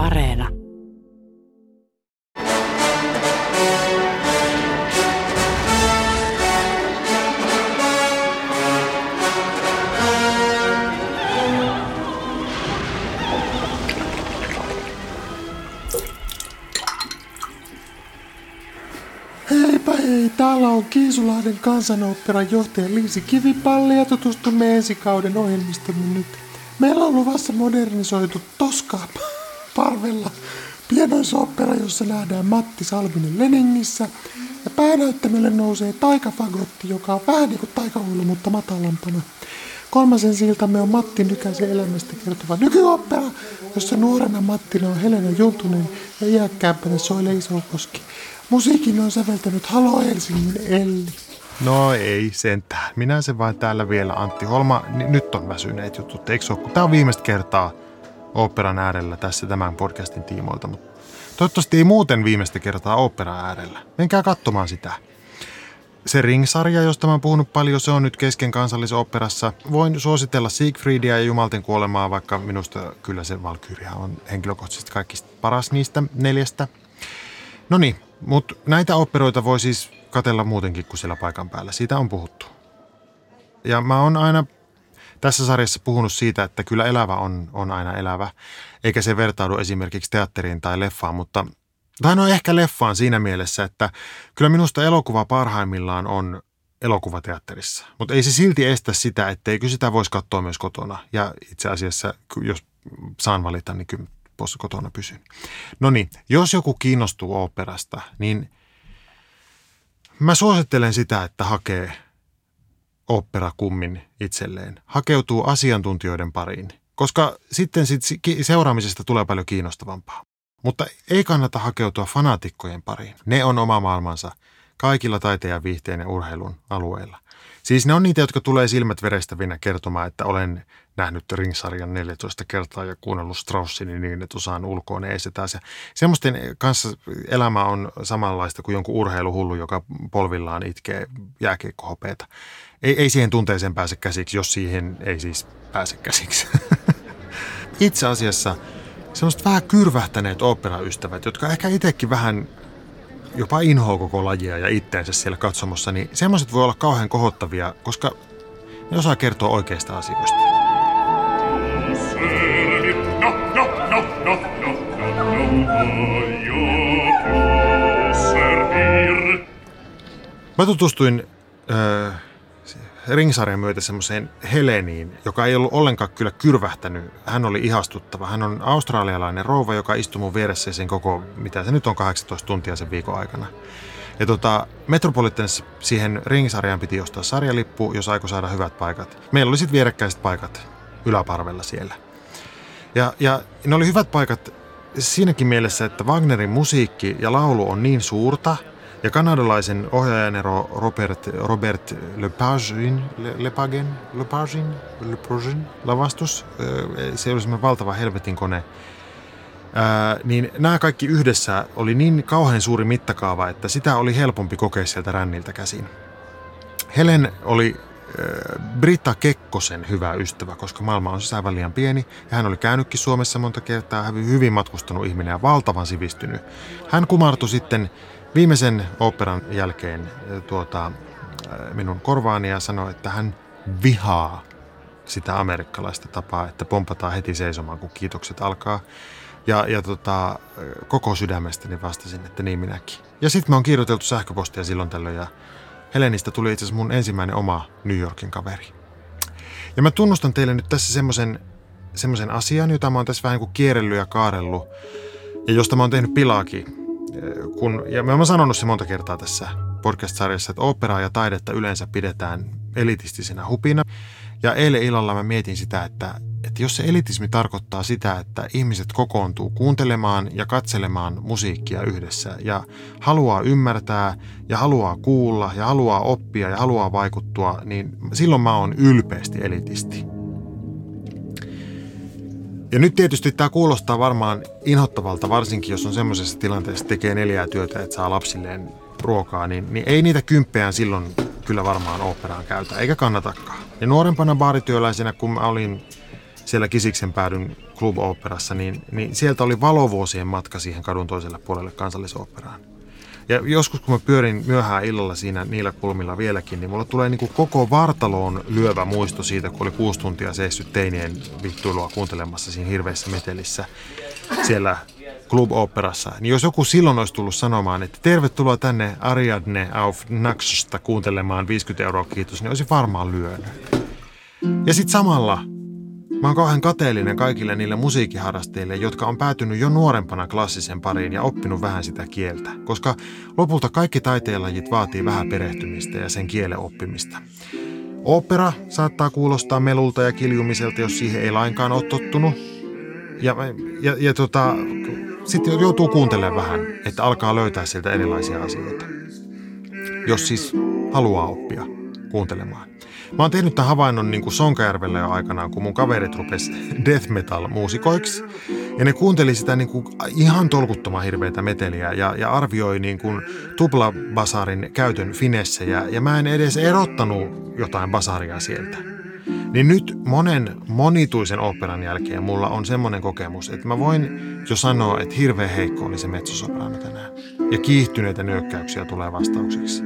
Areena. Heipä hei, täällä on Kiisulahden kansanoopperan johtaja Liisi Kivipalli ja tutustumme ensi kauden ohjelmistamme nyt. Meillä on luvassa modernisoitu Toska parvella pienoisopera, jossa nähdään Matti Salminen Leningissä. Ja päänäyttämölle nousee taikafagotti, joka on vähän niin kuin taikahuilu, mutta matalampana. Kolmasen siltamme on Matti Nykäsen elämästä kertova nykyoppera, jossa nuorena Mattina on Helena Juntunen ja iäkkäämpänä Soile Isokoski. Musiikin on säveltänyt Halo Helsingin Elli. No ei sentään. Minä se vain täällä vielä, Antti Holma. N- nyt on väsyneet jutut, eikö ole? Tämä on viimeistä kertaa oopperan äärellä tässä tämän podcastin tiimoilta, mutta toivottavasti ei muuten viimeistä kertaa oopperan äärellä. Menkää katsomaan sitä. Se Ring-sarja, josta mä oon puhunut paljon, se on nyt kesken kansallisoopperassa. Voin suositella Siegfriedia ja Jumalten kuolemaa, vaikka minusta kyllä se Valkyria on henkilökohtaisesti kaikista paras niistä neljästä. No niin, mutta näitä operoita voi siis katella muutenkin kuin siellä paikan päällä. Siitä on puhuttu. Ja mä oon aina tässä sarjassa puhunut siitä, että kyllä elävä on, on aina elävä, eikä se vertaudu esimerkiksi teatteriin tai leffaan, mutta tai no ehkä leffaan siinä mielessä, että kyllä minusta elokuva parhaimmillaan on elokuvateatterissa. Mutta ei se silti estä sitä, etteikö sitä voisi katsoa myös kotona. Ja itse asiassa, jos saan valita, niin kyllä kotona pysyn. No niin, jos joku kiinnostuu operasta, niin mä suosittelen sitä, että hakee operakummin itselleen. Hakeutuu asiantuntijoiden pariin, koska sitten sit seuraamisesta tulee paljon kiinnostavampaa. Mutta ei kannata hakeutua fanaatikkojen pariin. Ne on oma maailmansa kaikilla taiteen ja viihteen ja urheilun alueilla. Siis ne on niitä, jotka tulee silmät verestävinä kertomaan, että olen nähnyt Ringsarjan 14 kertaa ja kuunnellut Straussin niin, että osaan ulkoon eestetään. Ja semmoisten kanssa elämä on samanlaista kuin jonkun urheiluhullu, joka polvillaan itkee jääkiekkohopeeta. Ei, ei siihen tunteeseen pääse käsiksi, jos siihen ei siis pääse käsiksi. Itse asiassa semmoiset vähän kyrvähtäneet operaystävät, jotka ehkä itsekin vähän jopa inhoa koko lajia ja itteensä siellä katsomossa, niin semmoiset voi olla kauhean kohottavia, koska ne osaa kertoa oikeista asioista. Mä tutustuin äh, ringsarjan myötä semmoiseen Heleniin, joka ei ollut ollenkaan kyllä kyrvähtänyt. Hän oli ihastuttava. Hän on australialainen rouva, joka istui mun vieressä sen koko, mitä se nyt on, 18 tuntia sen viikon aikana. Ja tota, Metropolitanissa siihen ringsarjaan piti ostaa sarjalippu, jos aiko saada hyvät paikat. Meillä oli sitten vierekkäiset paikat yläparvella siellä. Ja, ja ne oli hyvät paikat siinäkin mielessä, että Wagnerin musiikki ja laulu on niin suurta – ja kanadalaisen ohjaajan Robert, Robert Lepagin, Lepagin, Lepagin, Lepagin lavastus, se oli semmoinen valtava helvetin kone, Ää, niin nämä kaikki yhdessä oli niin kauhean suuri mittakaava, että sitä oli helpompi kokea sieltä ränniltä käsin. Helen oli Britta Kekkosen hyvä ystävä, koska maailma on aivan liian pieni ja hän oli käynytkin Suomessa monta kertaa, hyvin matkustanut ihminen ja valtavan sivistynyt. Hän kumartui sitten viimeisen operan jälkeen tuota, minun korvaani ja sanoi, että hän vihaa sitä amerikkalaista tapaa, että pompataan heti seisomaan, kun kiitokset alkaa. Ja, ja tota, koko sydämestäni vastasin, että niin minäkin. Ja sitten me on kirjoiteltu sähköpostia silloin tällöin ja Helenistä tuli itse asiassa mun ensimmäinen oma New Yorkin kaveri. Ja mä tunnustan teille nyt tässä semmoisen semmoisen asian, jota mä oon tässä vähän niin kuin kierrellyt ja kaarellut ja josta mä oon tehnyt pilaakin kun, ja mä oon sanonut se monta kertaa tässä podcast-sarjassa, että operaa ja taidetta yleensä pidetään elitistisenä hupina. Ja eilen illalla mä mietin sitä, että, että jos se elitismi tarkoittaa sitä, että ihmiset kokoontuu kuuntelemaan ja katselemaan musiikkia yhdessä ja haluaa ymmärtää ja haluaa kuulla ja haluaa oppia ja haluaa vaikuttua, niin silloin mä oon ylpeästi elitisti. Ja nyt tietysti tämä kuulostaa varmaan inhottavalta, varsinkin jos on semmoisessa tilanteessa, että tekee neljää työtä, että saa lapsilleen ruokaa, niin, niin ei niitä kymppejä silloin kyllä varmaan operaan käytä, eikä kannatakaan. Ja nuorempana baarityöläisenä, kun mä olin siellä Kisiksen päädyn Club Operassa, niin, niin sieltä oli valovuosien matka siihen kadun toiselle puolelle kansallisoperaan. Ja joskus kun mä pyörin myöhään illalla siinä niillä kulmilla vieläkin, niin mulla tulee niin kuin koko vartaloon lyövä muisto siitä, kun oli kuusi tuntia seissyt teinien vittuilua kuuntelemassa siinä hirveässä metelissä siellä Club Operassa. Niin jos joku silloin olisi tullut sanomaan, että tervetuloa tänne Ariadne auf Naxosta kuuntelemaan 50 euroa kiitos, niin olisi varmaan lyönyt. Ja sitten samalla Mä oon kauhean kateellinen kaikille niille musiikkiharrastajille, jotka on päätynyt jo nuorempana klassisen pariin ja oppinut vähän sitä kieltä, koska lopulta kaikki taiteenlajit vaatii vähän perehtymistä ja sen kielen oppimista. Opera saattaa kuulostaa melulta ja kiljumiselta, jos siihen ei lainkaan ole tottunut. Ja, ja, ja tota, sitten joutuu kuuntelemaan vähän, että alkaa löytää sieltä erilaisia asioita. Jos siis haluaa oppia kuuntelemaan. Mä oon tehnyt tämän havainnon niin kuin Sonkajärvellä jo aikanaan, kun mun kaverit rupes death metal muusikoiksi. Ja ne kuunteli sitä niin kuin ihan tolkuttoman hirveitä meteliä ja, ja arvioi niin kuin tuplabasarin käytön finessejä. Ja mä en edes erottanut jotain basaria sieltä. Niin nyt monen monituisen operan jälkeen mulla on semmoinen kokemus, että mä voin jo sanoa, että hirveän heikko oli se metsosoprano tänään. Ja kiihtyneitä nyökkäyksiä tulee vastaukseksi.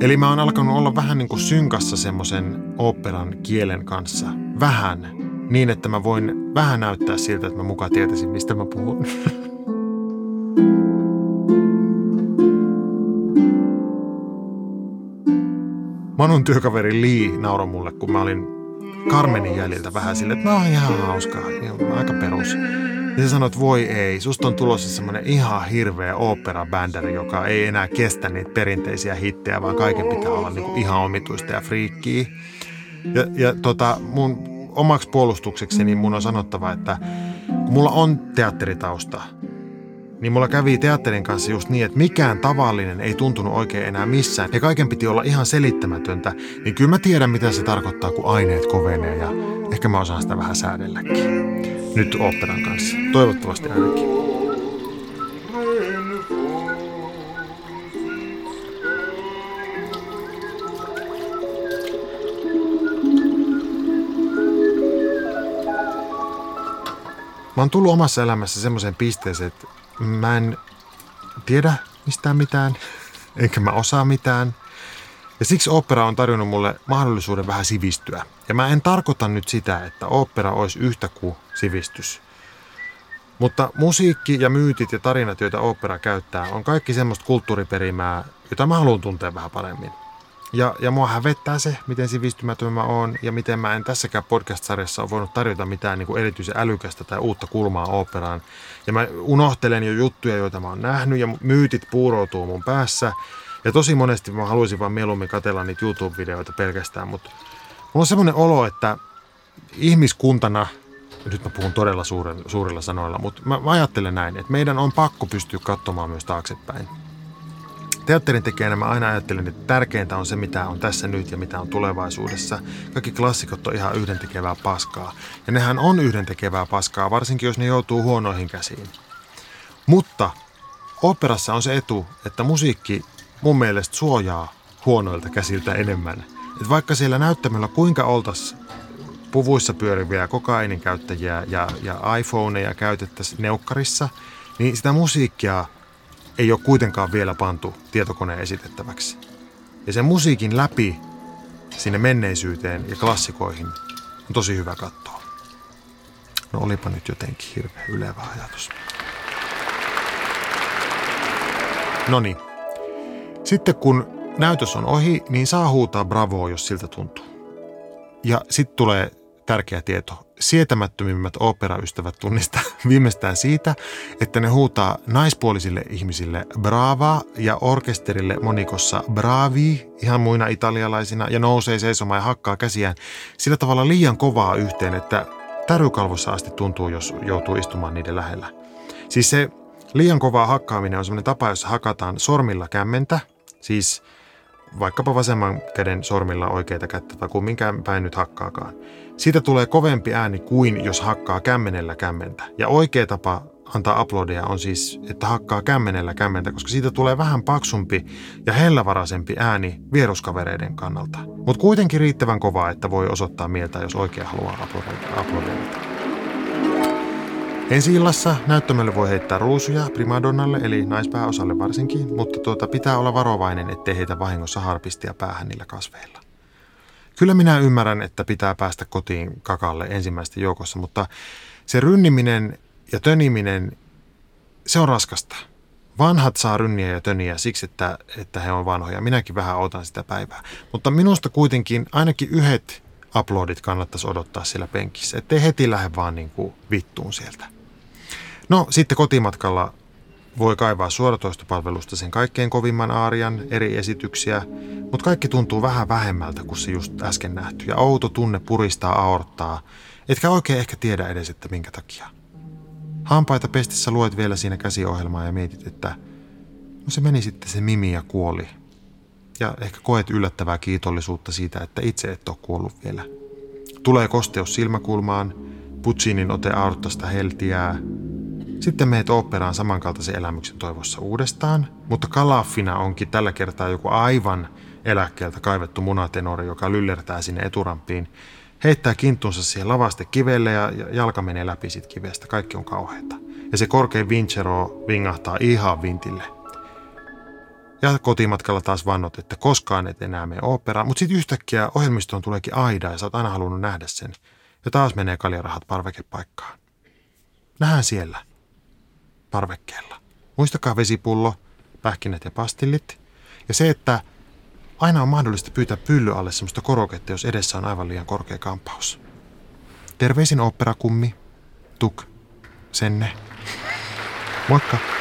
Eli mä oon alkanut olla vähän niin kuin synkassa semmoisen operan kielen kanssa. Vähän. Niin, että mä voin vähän näyttää siltä, että mä mukaan tietäisin, mistä mä puhun. Manun työkaveri Lee nauroi mulle, kun mä olin Carmenin jäljiltä vähän silleen, että no ihan hauskaa, aika perus. Ja sä sanoit, voi ei, susta on tulossa semmoinen ihan hirveä opera-bändäri, joka ei enää kestä niitä perinteisiä hittejä, vaan kaiken pitää olla niinku ihan omituista ja friikkiä. Ja, ja tota, mun omaksi puolustuksekseni mun on sanottava, että kun mulla on teatteritausta, niin mulla kävi teatterin kanssa just niin, että mikään tavallinen ei tuntunut oikein enää missään. Ja kaiken piti olla ihan selittämätöntä, niin kyllä mä tiedän, mitä se tarkoittaa, kun aineet kovenee ja ehkä mä osaan sitä vähän säädelläkin nyt operan kanssa. Toivottavasti ainakin. Mä oon tullut omassa elämässä semmoiseen pisteeseen, että mä en tiedä mistään mitään, enkä mä osaa mitään. Ja siksi opera on tarjonnut mulle mahdollisuuden vähän sivistyä. Ja mä en tarkoita nyt sitä, että opera olisi yhtä kuin sivistys. Mutta musiikki ja myytit ja tarinat, joita opera käyttää, on kaikki semmoista kulttuuriperimää, jota mä haluan tuntea vähän paremmin. Ja, ja mua hävettää se, miten sivistymätön mä oon ja miten mä en tässäkään podcast-sarjassa ole voinut tarjota mitään niin kuin erityisen älykästä tai uutta kulmaa operaan. Ja mä unohtelen jo juttuja, joita mä oon nähnyt ja myytit puuroutuu mun päässä. Ja tosi monesti mä haluaisin vaan mieluummin katella niitä YouTube-videoita pelkästään, mutta mulla on semmoinen olo, että ihmiskuntana – nyt mä puhun todella suurella, suurilla sanoilla, mutta mä ajattelen näin, että meidän on pakko pystyä katsomaan myös taaksepäin. Teatterin tekijänä mä aina ajattelen, että tärkeintä on se, mitä on tässä nyt ja mitä on tulevaisuudessa. Kaikki klassikot on ihan yhdentekevää paskaa. Ja nehän on yhdentekevää paskaa, varsinkin jos ne joutuu huonoihin käsiin. Mutta operassa on se etu, että musiikki mun mielestä suojaa huonoilta käsiltä enemmän. Et vaikka siellä näyttämällä kuinka oltaisiin puvuissa pyöriviä kokainin käyttäjiä ja, ja iPhoneja käytettäisiin neukkarissa, niin sitä musiikkia ei ole kuitenkaan vielä pantu tietokoneen esitettäväksi. Ja sen musiikin läpi sinne menneisyyteen ja klassikoihin on tosi hyvä katsoa. No olipa nyt jotenkin hirveän ylevä ajatus. No niin. Sitten kun näytös on ohi, niin saa huutaa bravoa, jos siltä tuntuu. Ja sitten tulee tärkeä tieto. Sietämättömimmät operaystävät tunnistaa viimeistään siitä, että ne huutaa naispuolisille ihmisille brava ja orkesterille monikossa bravi ihan muina italialaisina ja nousee seisomaan ja hakkaa käsiään sillä tavalla liian kovaa yhteen, että tärykalvossa asti tuntuu, jos joutuu istumaan niiden lähellä. Siis se liian kovaa hakkaaminen on sellainen tapa, jossa hakataan sormilla kämmentä, siis vaikkapa vasemman käden sormilla oikeita kättä tai kumminkään päin nyt hakkaakaan. Siitä tulee kovempi ääni kuin jos hakkaa kämmenellä kämmentä. Ja oikea tapa antaa uploadia on siis, että hakkaa kämmenellä kämmentä, koska siitä tulee vähän paksumpi ja hellävaraisempi ääni vieruskavereiden kannalta. Mutta kuitenkin riittävän kovaa, että voi osoittaa mieltä, jos oikein haluaa uploadia. Ensi illassa näyttämölle voi heittää ruusuja primadonnalle eli naispääosalle varsinkin, mutta tuota, pitää olla varovainen, ettei heitä vahingossa harpistia päähän niillä kasveilla. Kyllä minä ymmärrän, että pitää päästä kotiin kakalle ensimmäisten joukossa, mutta se rynniminen ja töniminen, se on raskasta. Vanhat saa rynniä ja töniä siksi, että, että he on vanhoja. Minäkin vähän odotan sitä päivää. Mutta minusta kuitenkin ainakin yhdet uploadit kannattaisi odottaa siellä penkissä, ettei heti lähde vaan niin kuin vittuun sieltä. No sitten kotimatkalla voi kaivaa suoratoistopalvelusta sen kaikkein kovimman aarian, eri esityksiä, mutta kaikki tuntuu vähän vähemmältä kuin se just äsken nähty. Ja outo tunne puristaa aorttaa, etkä oikein ehkä tiedä edes, että minkä takia. Hampaita pestissä luet vielä siinä käsiohjelmaa ja mietit, että no se meni sitten se Mimi ja kuoli. Ja ehkä koet yllättävää kiitollisuutta siitä, että itse et ole kuollut vielä. Tulee kosteus silmäkulmaan, Puccinin ote aortasta heltiää, sitten meet oopperaan samankaltaisen elämyksen toivossa uudestaan, mutta kalaffina onkin tällä kertaa joku aivan eläkkeeltä kaivettu munatenori, joka lyllertää sinne eturampiin, heittää kinttunsa siihen lavaste kivelle ja jalka menee läpi siitä kivestä. Kaikki on kauheita. Ja se korkein Vincero vingahtaa ihan vintille. Ja kotimatkalla taas vannot, että koskaan et enää mene oopperaan, mutta sitten yhtäkkiä ohjelmistoon tuleekin Aida ja sä oot aina halunnut nähdä sen. Ja taas menee kaljarahat parvekepaikkaan. Nähdään siellä parvekkeella. Muistakaa vesipullo, pähkinät ja pastillit. Ja se, että aina on mahdollista pyytää pylly alle semmoista koroketta, jos edessä on aivan liian korkea kampaus. Terveisin operakummi, tuk, senne. Moikka!